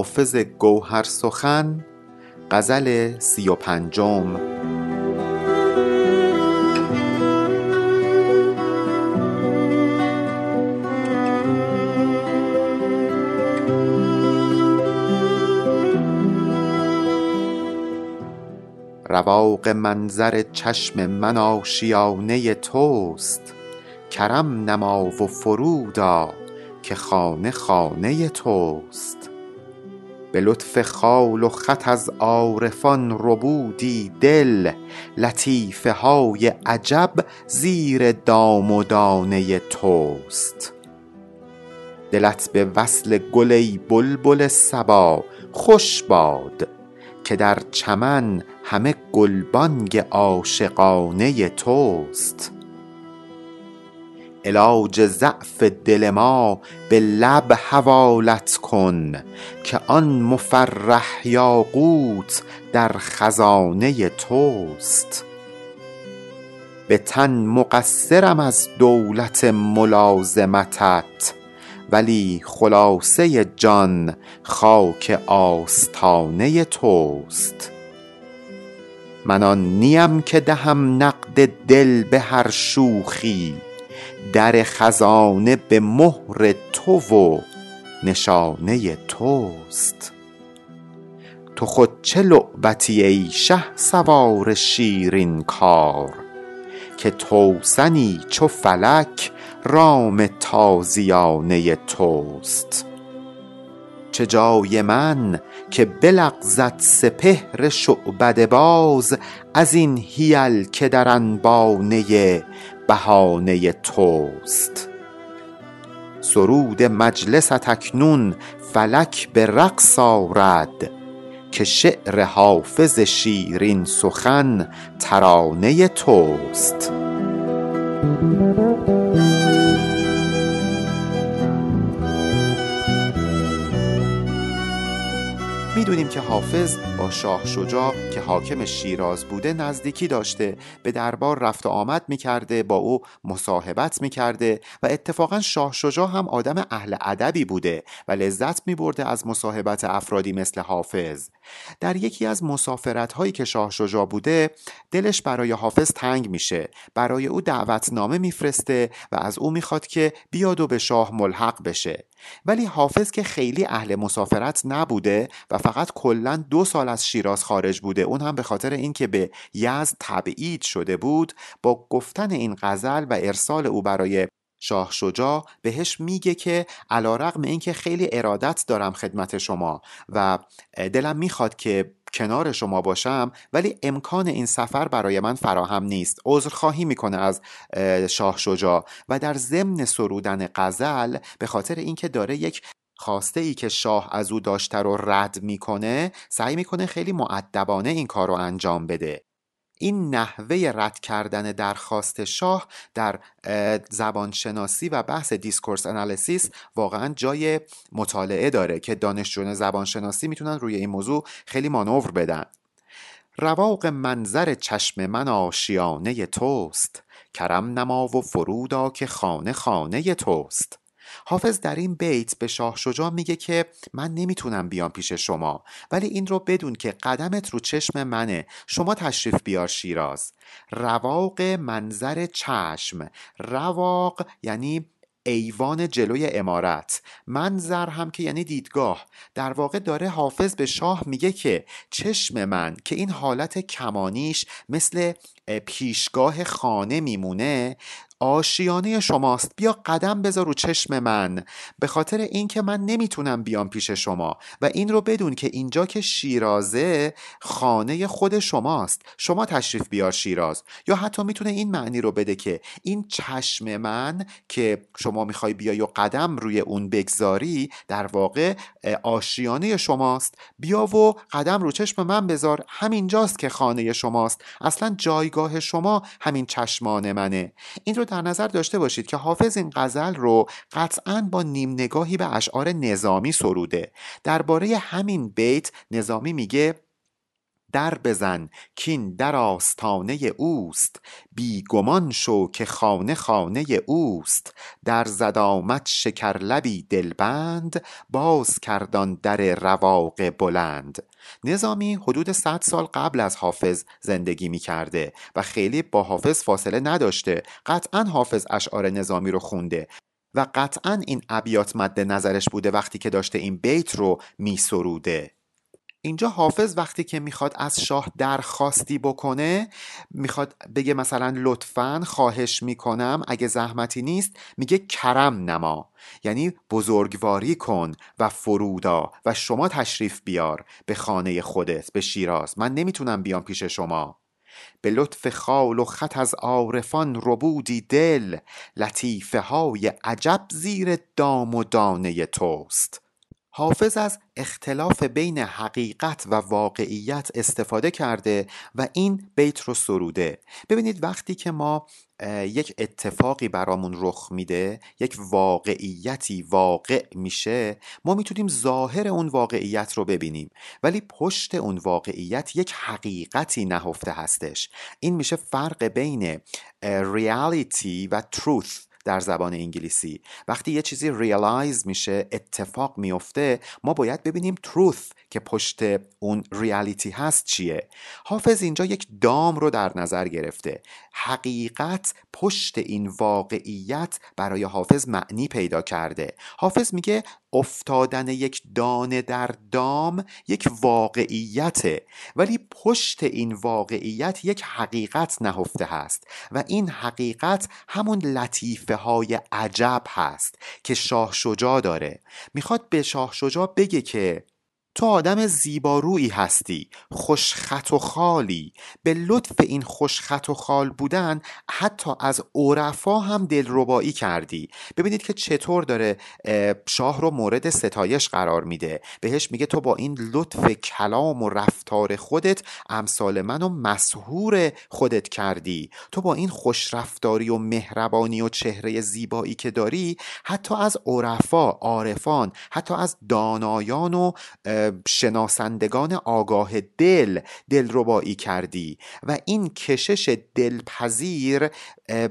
حافظ گوهر سخن غزل سی و پنجم. رواق منظر چشم من آشیانه توست کرم نما و فرود آ که خانه خانه توست. به لطف خال و خط از عارفان ربودی دل لطیفه های عجب زیر دام و دانه توست. دلت به وصل گل ای بلبل صبا خوش باد که در چمن همه گلبانگ عاشقانه توست. علاج ضعف دل ما به لب حوالت کن که آن مفرح یاقوت در خزانه توست. به تن مقصرم از دولت ملازمتت ولی خلاصه جان خاک آستانه توست. من آن نیم که دهم نقد دل به هر شوخی در خزانه به مهر تو و نشانه توست. تو خود چه لعبتی ای شهسوار شیرین کار که توسنی چو فلک رام تازیانه توست. چه جای من که بلغزد سپهر شعبده باز از این حیل که در انبانه بهانه توست. سرود مجلست اکنون فلک به رقص آرد که شعر حافظ شیرین سخن ترانه توست. می‌دونیم که حافظ با شاه شجاع که حاکم شیراز بوده نزدیکی داشته به دربار رفت و آمد می‌کرده با او مصاحبت می‌کرده و اتفاقا شاه شجاع هم آدم اهل ادبی بوده و لذت میبرده از مصاحبت افرادی مثل حافظ. در یکی از مسافرت هایی که شاه شجاع بوده دلش برای حافظ تنگ میشه برای او دعوتنامه میفرسته و از او می‌خواد که بیاد و به شاه ملحق بشه. ولی حافظ که خیلی اهل مسافرت نبوده و فقط کلا دو سال از شیراز خارج بوده اون هم به خاطر اینکه به یزد تبعید شده بود با گفتن این غزل و ارسال او برای شاه شجاع بهش میگه که علا رقم اینکه خیلی ارادت دارم خدمت شما و دلم می‌خواد که کنار شما باشم ولی امکان این سفر برای من فراهم نیست. عذرخواهی می‌کنه از شاه شجاع و در ضمن سرودن غزل به خاطر اینکه داره یک خواسته ای که شاه از او داشته رو رد می‌کنه سعی می‌کنه خیلی معدبانه این کار رو انجام بده. این نحوه رد کردن درخواست شاه در زبانشناسی و بحث دیسکورس انالیسیس واقعا جای مطالعه داره که دانشجویان زبانشناسی می‌تونن روی این موضوع خیلی مانور بدن. رواق منظر چشم من آشیانه توست کرم نما و فرودا که خانه خانه توست. حافظ در این بیت به شاه شجاع میگه که من نمی‌تونم بیام پیش شما ولی این رو بدون که قدمت رو چشم منه. شما تشریف بیار شیراز. رواق منظر چشم. رواق یعنی ایوان جلوی امارت. منظر هم که یعنی دیدگاه. در واقع داره حافظ به شاه میگه که چشم من که این حالت کمانیش مثل پیشگاه خانه میمونه آشیانه شماست. بیا قدم بذار رو چشم من. به خاطر اینکه من نمی‌تونم بیام پیش شما و این رو بدون که اینجا که شیرازه خانه خود شماست. شما تشریف بیار شیراز. یا حتی می‌تونه این معنی رو بده که این چشم من که شما می‌خوای بیای و قدم روی اون بگذاری در واقع آشیانه شماست. بیا و قدم رو چشم من بذار. همینجاست که خانه شماست. اصلا جایگاه شما همین چشمان منه. این رو در نظر داشته باشید که حافظ این غزل رو قطعا با نیم نگاهی به اشعار نظامی سروده. درباره همین بیت نظامی میگه در بزن کین در آستانه اوست. بی گمان شو که خانه خانه اوست. در زد آمد شکرلبی دلبند باز کردان در رواق بلند. نظامی حدود 100 سال قبل از حافظ زندگی می کرده و خیلی با حافظ فاصله نداشته. قطعا حافظ اشعار نظامی رو خونده و قطعا این ابیات مد نظرش بوده وقتی که داشته این بیت رو می سروده اینجا حافظ وقتی که می‌خواد از شاه درخواستی بکنه می‌خواد بگه مثلا لطفا خواهش می‌کنم اگه زحمتی نیست میگه کرم نما. یعنی بزرگواری کن و فرودا و شما تشریف بیار به خانه خودت به شیراز. من نمی‌تونم بیام پیش شما. به لطف خال و خط از عارفان ربودی دل لطیفه های عجب زیر دام و دانه توست. حافظ از اختلاف بین حقیقت و واقعیت استفاده کرده و این بیت رو سروده. ببینید وقتی که ما یک اتفاقی برامون رخ میده یک واقعیتی واقع میشه ما می‌تونیم ظاهر اون واقعیت رو ببینیم. ولی پشت اون واقعیت یک حقیقتی نهفته هستش. این میشه فرق بین ریالیتی و truth. در زبان انگلیسی. وقتی یه چیزی ریالایز میشه اتفاق میفته ما باید ببینیم truth که پشت اون ریالیتی هست چیه. حافظ اینجا یک دام رو در نظر گرفته. حقیقت پشت این واقعیت برای حافظ معنی پیدا کرده. حافظ میگه افتادن یک دانه در دام یک واقعیته ولی پشت این واقعیت یک حقیقت نهفته هست و این حقیقت همون لطیفه های عجب هست که شاه شجاع داره. می‌خواد به شاه شجاع بگه که تو آدم زیبارویی هستی خوشخط و خالی. به لطف این خوشخط و خال بودن حتی از عرفا هم دلربایی کردی. ببینید که چطور داره شاه رو مورد ستایش قرار میده. بهش میگه تو با این لطف کلام و رفتار خودت امثال منو مسهور خودت کردی. تو با این خوشرفتاری و مهربانی و چهره زیبایی که داری حتی از عرفا عارفان حتی از دانایان و شناسندگان آگاه دل دلربایی کردی و این کشش دلپذیر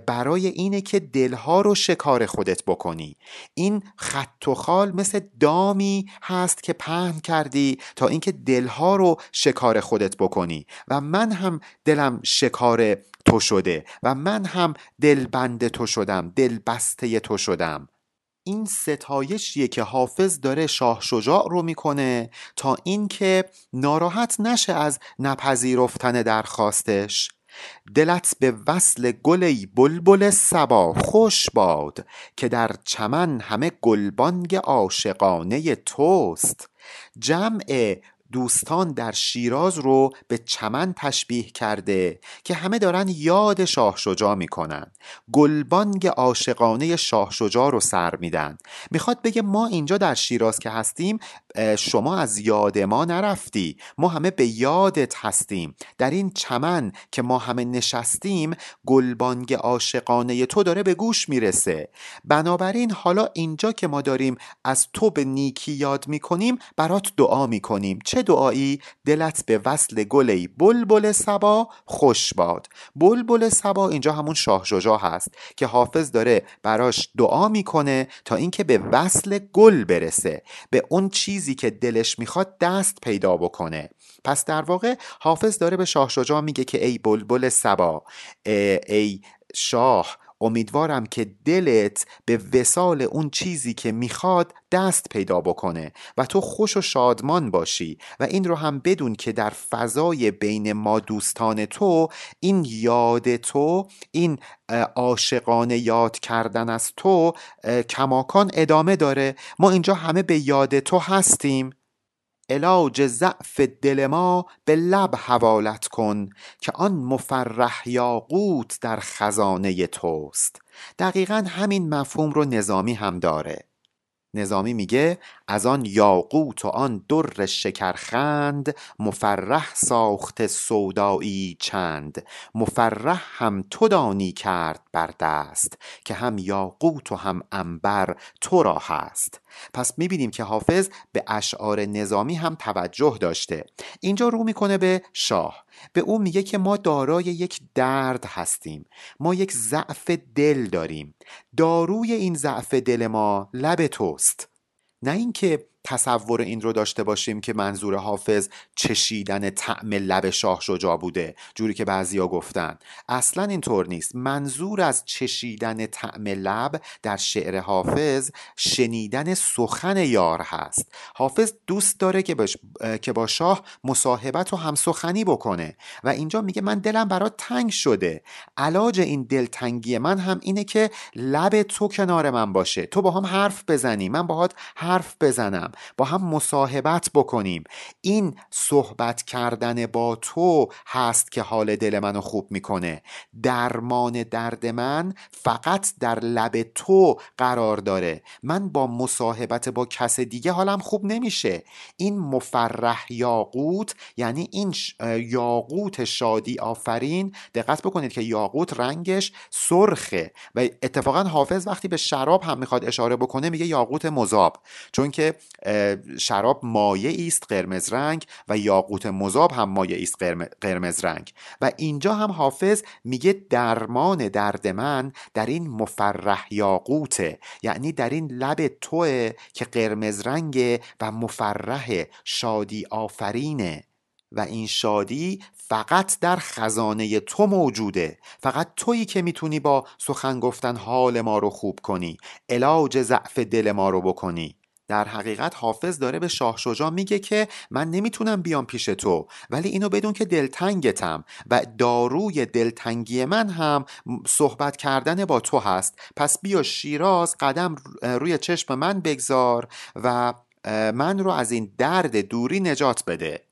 برای اینه که دلها رو شکار خودت بکنی. این خط و خال مثل دامی هست که پهن کردی تا اینکه دلها رو شکار خودت بکنی. و من هم دلم شکار تو شده و من هم دلبند تو شدم دلبسته تو شدم. این ستایشیه که حافظ داره شاه شجاع رو می‌کنه تا اینکه ناراحت نشه از نپذیرفتن درخواستش. دلت به وصل گلی بلبل سبا خوش باد که در چمن همه گلبانگ عاشقانه توست. جمع دوستان در شیراز رو به چمن تشبیه کرده که همه دارن یاد شاه شجاع می‌کنن. گلبانگ عاشقانه شاه شجاع رو سر میدن. می‌خواد بگه ما اینجا در شیراز که هستیم شما از یاد ما نرفتی. ما همه به یادت هستیم. در این چمن که ما همه نشستیم گلبانگ عاشقانه تو داره به گوش می‌رسه. بنابراین حالا اینجا که ما داریم از تو به نیکی یاد می‌کنیم برات دعا می‌کنیم. چه دعایی؟ دلت به وصل گلی بلبل سبا خوش باد. بلبل سبا اینجا همون شاه شجاع هست که حافظ داره براش دعا می‌کنه تا اینکه به وصل گل برسه به اون چیزی که دلش می‌خواد دست پیدا بکنه. پس در واقع حافظ داره به شاه شجاع میگه که ای بلبل سبا ای شاه امیدوارم که دلت به وسال اون چیزی که می‌خواد دست پیدا بکنه و تو خوش و شادمان باشی و این رو هم بدون که در فضای بین ما دوستان تو این یاد تو این عاشقانه یاد کردن از تو کماکان ادامه داره. ما اینجا همه به یاد تو هستیم. علاج ضعف دل ما به لب حوالت کن که آن مفرح یاقوت در خزانه توست. دقیقا همین مفهوم رو نظامی هم داره. نظامی میگه از آن یاقوت و آن در شکرخند مفرح ساخت سودایی چند. مفرح هم تو دانی کرد بر دست که هم یاقوت و هم انبر تو را هست پس می‌بینیم که حافظ به اشعار نظامی هم توجه داشته. اینجا رو می‌کنه به شاه. به او میگه که ما دارای یک درد هستیم. ما یک ضعف دل داریم. داروی این ضعف دل ما لب توست. نه اینکه تصور این رو داشته باشیم که منظور حافظ چشیدن طعم لب شاه شجاع بوده جوری که بعضیا گفتن. اصلا اینطور نیست. منظور از چشیدن طعم لب در شعر حافظ شنیدن سخن یار هست. حافظ دوست داره که, که با شاه مصاحبت و همسخنی بکنه و اینجا میگه من دلم برات تنگ شده. علاج این دلتنگی من هم اینه که لب تو کنار من باشه. تو با هم حرف بزنی. من باهات حرف بزنم. با هم مصاحبت بکنیم. این صحبت کردن با تو هست که حال دل منو خوب می‌کنه. درمان درد من فقط در لب تو قرار داره. من با مصاحبت با کس دیگه حالم خوب نمیشه. این مفرح یاقوت یعنی این یاقوت شادی آفرین. دقت بکنید که یاقوت رنگش سرخه و اتفاقا حافظ وقتی به شراب هم می‌خواد اشاره بکنه میگه یاقوت مذاب. چون که شراب مایه است قرمز رنگ و یاقوت مذاب هم مایه است قرمز رنگ. و اینجا هم حافظ میگه درمان درد من در این مفرح یاقوته. یعنی در این لب توه که قرمز رنگ و مفرح شادی آفرینه. و این شادی فقط در خزانه تو موجوده. فقط تویی که می‌تونی با سخن گفتن حال ما رو خوب کنی. علاج ضعف دل ما رو بکنی. در حقیقت حافظ داره به شاه شجاع میگه که من نمی‌تونم بیام پیش تو ولی اینو بدون که دلتنگتم و داروی دلتنگی من هم صحبت کردن با تو هست. پس بیا شیراز قدم روی چشم من بگذار و من رو از این درد دوری نجات بده.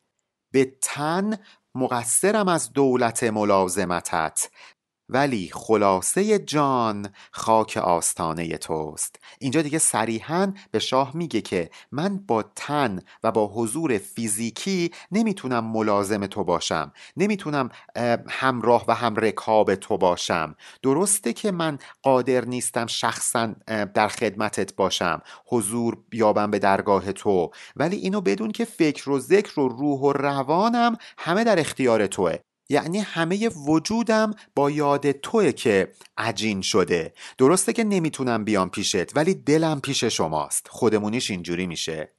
به تن مقصرم از دولت ملازمتت. ولی خلاصه جان خاک آستانه توست. اینجا دیگه صریحا به شاه میگه که من با تن و با حضور فیزیکی نمی‌تونم ملازم تو باشم. نمی‌تونم همراه و هم رکاب تو باشم. درسته که من قادر نیستم شخصا در خدمتت باشم. حضور بیابم به درگاه تو. ولی اینو بدون که فکر و ذکر و روح و روانم همه در اختیار توه. یعنی همه وجودم با یاد توه که عجین شده. درسته که نمی‌تونم بیام پیشت ولی دلم پیش شماست. خودمونیش اینجوری میشه.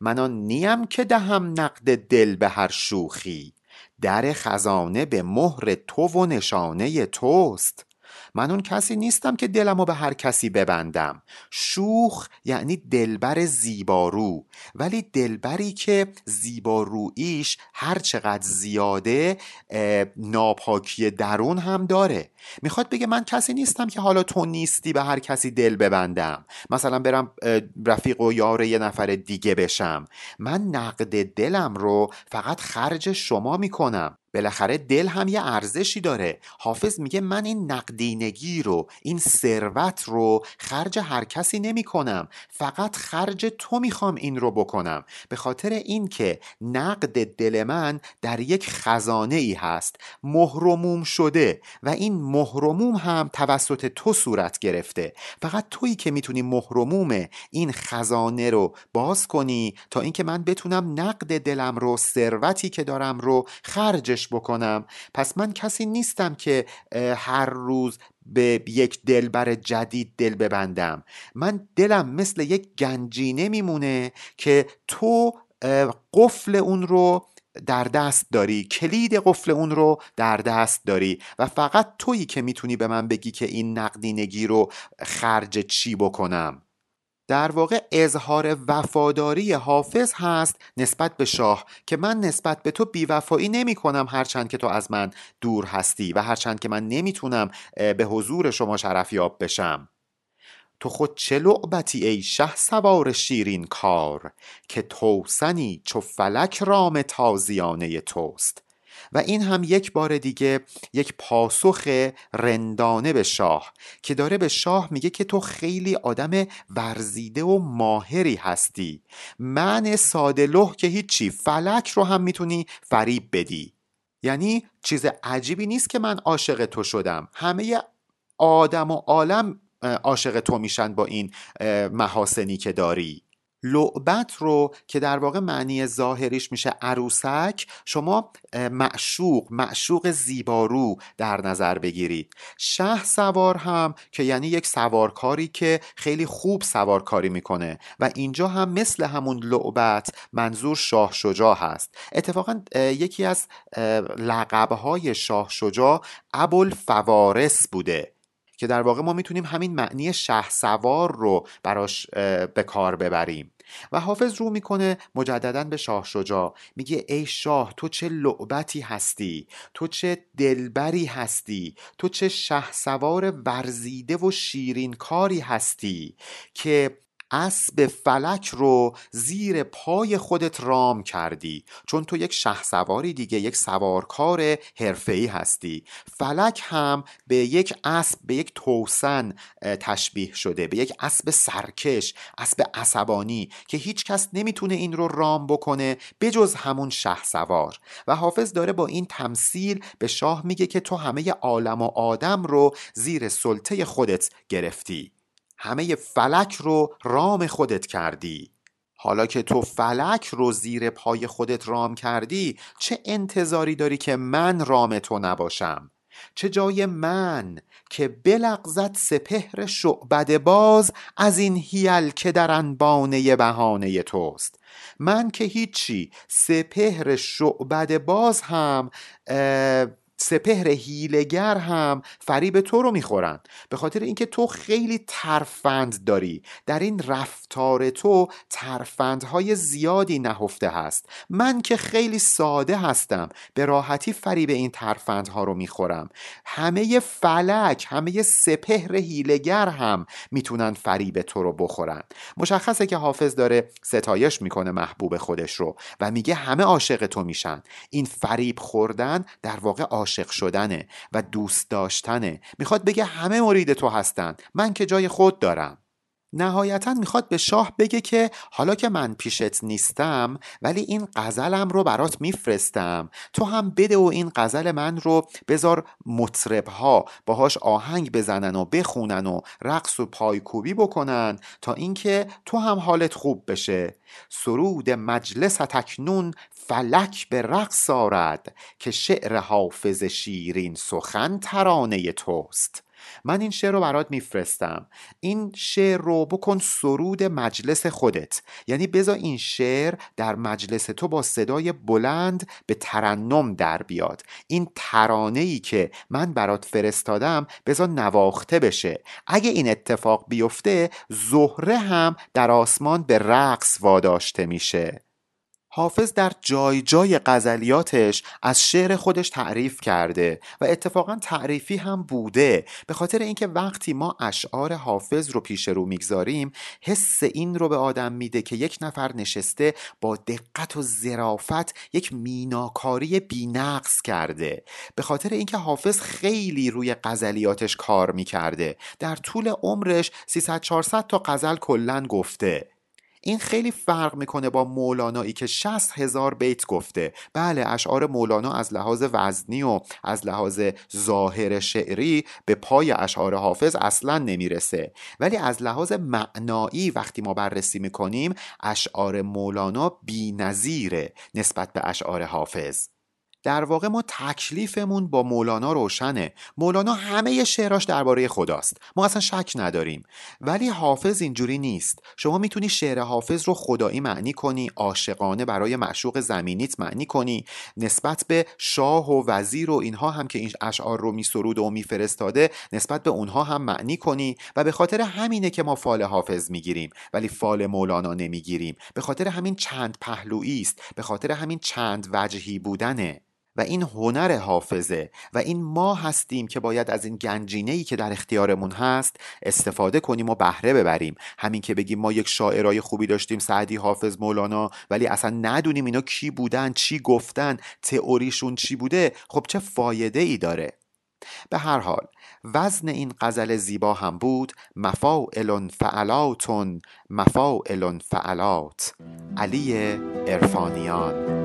من آن نیم که دهم نقد دل به هر شوخی. در خزانه به مهر تو و نشانه توست. من اون کسی نیستم که دلمو به هر کسی ببندم. شوخ یعنی دلبر زیبارو. ولی دلبری که زیباروییش هر چقدر زیاده ناپاکی درون هم داره. می‌خواد بگه من کسی نیستم که حالا تو نیستی به هر کسی دل ببندم. مثلا برم رفیق و یار یه نفر دیگه بشم. من نقد دلم رو فقط خرج شما می‌کنم. بالاخره دل هم یه ارزشی داره. حافظ میگه من این نقدینگی رو این ثروت رو خرج هر کسی نمی کنم فقط خرج تو می‌خوام این رو بکنم. به خاطر اینکه نقد دل من در یک خزانه ای هست. مهرموم شده و این مهرموم هم توسط تو صورت گرفته. فقط تویی که می‌تونی مهرموم این خزانه رو باز کنی تا اینکه من بتونم نقد دلم رو ثروتی که دارم رو خرجش بکنم. پس من کسی نیستم که هر روز به یک دلبر جدید دل ببندم. من دلم مثل یک گنجینه میمونه که تو قفل اون رو در دست داری. کلید قفل اون رو در دست داری. و فقط تویی که می‌تونی به من بگی که این نقدینگی رو خرج چی بکنم. در واقع اظهار وفاداری حافظ هست نسبت به شاه که من نسبت به تو بیوفایی نمی کنم هرچند که تو از من دور هستی و هرچند که من نمی‌تونم به حضور شما شرفیاب بشم. تو خود چه لعبتی ای شه سوار شیرین کار که توسنی چو فلک رام تازیانه توست؟ و این هم یک بار دیگه یک پاسخ رندانه به شاه که داره به شاه میگه که تو خیلی آدم ورزیده و ماهری هستی. من ساده لح که هیچی فلک رو هم می‌تونی فریب بدی. یعنی چیز عجیبی نیست که من عاشق تو شدم. همه آدم و عالم عاشق تو میشن با این محاسنی که داری. لعبت رو که در واقع معنی ظاهریش میشه عروسک شما معشوق معشوق زیبارو در نظر بگیرید. شه سوار هم که یعنی یک سوارکاری که خیلی خوب سوارکاری می‌کنه و اینجا هم مثل همون لعبت منظور شاه شجاع هست. اتفاقا یکی از لقبهای شاه شجاع ابوالفوارس بوده که در واقع ما می‌تونیم همین معنی شه سوار رو براش به کار ببریم. و حافظ رو می‌کنه مجددا به شاه شجاع. میگه ای شاه تو چه لعبتی هستی؟ تو چه دلبری هستی؟ تو چه شه سوار ورزیده و شیرین کاری هستی که اسب فلک رو زیر پای خودت رام کردی. چون تو یک سواری دیگه یک سوارکار حرفه‌ای هستی. فلک هم به یک اسب به یک توسن تشبیه شده. به یک اسب سرکش اسب عصبانی که هیچ کس نمی‌تونه این رو رام بکنه بجز همون شه سوار و حافظ داره با این تمثیل به شاه میگه که تو همه عالم و آدم رو زیر سلطه خودت گرفتی. همه فلک رو رام خودت کردی. حالا که تو فلک رو زیر پای خودت رام کردی چه انتظاری داری که من رام تو نباشم؟ چه جای من که بلغزد سپهر شعبد باز از این هیل که در انبانه بهانه توست؟ من که هیچی سپهر شعبد باز هم سپهر هیلگر هم فریب تو رو می‌خورن. به خاطر اینکه تو خیلی ترفند داری. در این رفتار تو ترفندهای زیادی نهفته هست. من که خیلی ساده هستم. به راحتی فریب این ترفندها رو می‌خورم. همه فلک همه سپهر هیلگر هم می‌تونن فریب تو رو بخورن. مشخصه که حافظ داره ستایش می‌کنه محبوب خودش رو و میگه همه عاشق تو میشن. این فریب خوردن در واقع عاشق شدنه و دوست داشتنه. می‌خواد بگه همه مرید تو هستن. من که جای خود دارم. نهایتا می‌خواد به شاه بگه که حالا که من پیشت نیستم ولی این غزلم رو برات میفرستم. تو هم بده و این غزل من رو بذار مطربها باهاش آهنگ بزنن و بخونن و رقص و پایکوبی بکنن تا اینکه تو هم حالت خوب بشه. سرود مجلس تکنون فلک به رقص آرد که شعر حافظ شیرین سخن ترانه توست. من این شعر رو برات میفرستم. این شعر رو بکن سرود مجلس خودت. یعنی بذار این شعر در مجلس تو با صدای بلند به ترنم در بیاد. این ترانه ای که من برات فرستادم بذار نواخته بشه. اگه این اتفاق بیفته زهره هم در آسمان به رقص واداشته میشه. حافظ در جای جای غزلیاتش از شعر خودش تعریف کرده و اتفاقا تعریفی هم بوده. به خاطر اینکه وقتی ما اشعار حافظ رو پیش رو می‌گذاریم حس این رو به آدم میده که یک نفر نشسته با دقت و ظرافت یک میناکاری بینقص کرده. به خاطر اینکه حافظ خیلی روی غزلیاتش کار می‌کرده. در طول عمرش 300 400 تا غزل کلا گفته. این خیلی فرق می‌کنه با مولانایی که 60 هزار بیت گفته. بله اشعار مولانا از لحاظ وزنی و از لحاظ ظاهر شعری به پای اشعار حافظ اصلا نمی‌رسه. ولی از لحاظ معنایی وقتی ما بررسی می‌کنیم اشعار مولانا بی نظیره نسبت به اشعار حافظ. در واقع ما تکلیفمون با مولانا روشنه. مولانا همه شعراش درباره خداست. ما اصلا شک نداریم. ولی حافظ اینجوری نیست. شما می‌تونی شعر حافظ رو خدایی معنی کنی عاشقانه برای معشوق زمینیت معنی کنی. نسبت به شاه و وزیر و اینها هم که این اشعار رو میسرود و میفرستاده نسبت به اونها هم معنی کنی. و به خاطر همینه که ما فال حافظ می‌گیریم. ولی فال مولانا نمی‌گیریم. به خاطر همین چند پهلویی است به خاطر همین چند وجهی بودنه. و این هنر حافظه و این ما هستیم که باید از این گنجینه ای که در اختیارمون هست استفاده کنیم و بهره ببریم. همین که بگیم ما یک شاعرای خوبی داشتیم سعدی حافظ مولانا ولی اصلا ندونیم اینا کی بودن چی گفتن تئوریشون چی بوده؟ خب چه فایده ای داره؟ به هر حال وزن این غزل زیبا هم بود مفاعل فعلاتون مفاعل فعلات. علی ارفانیان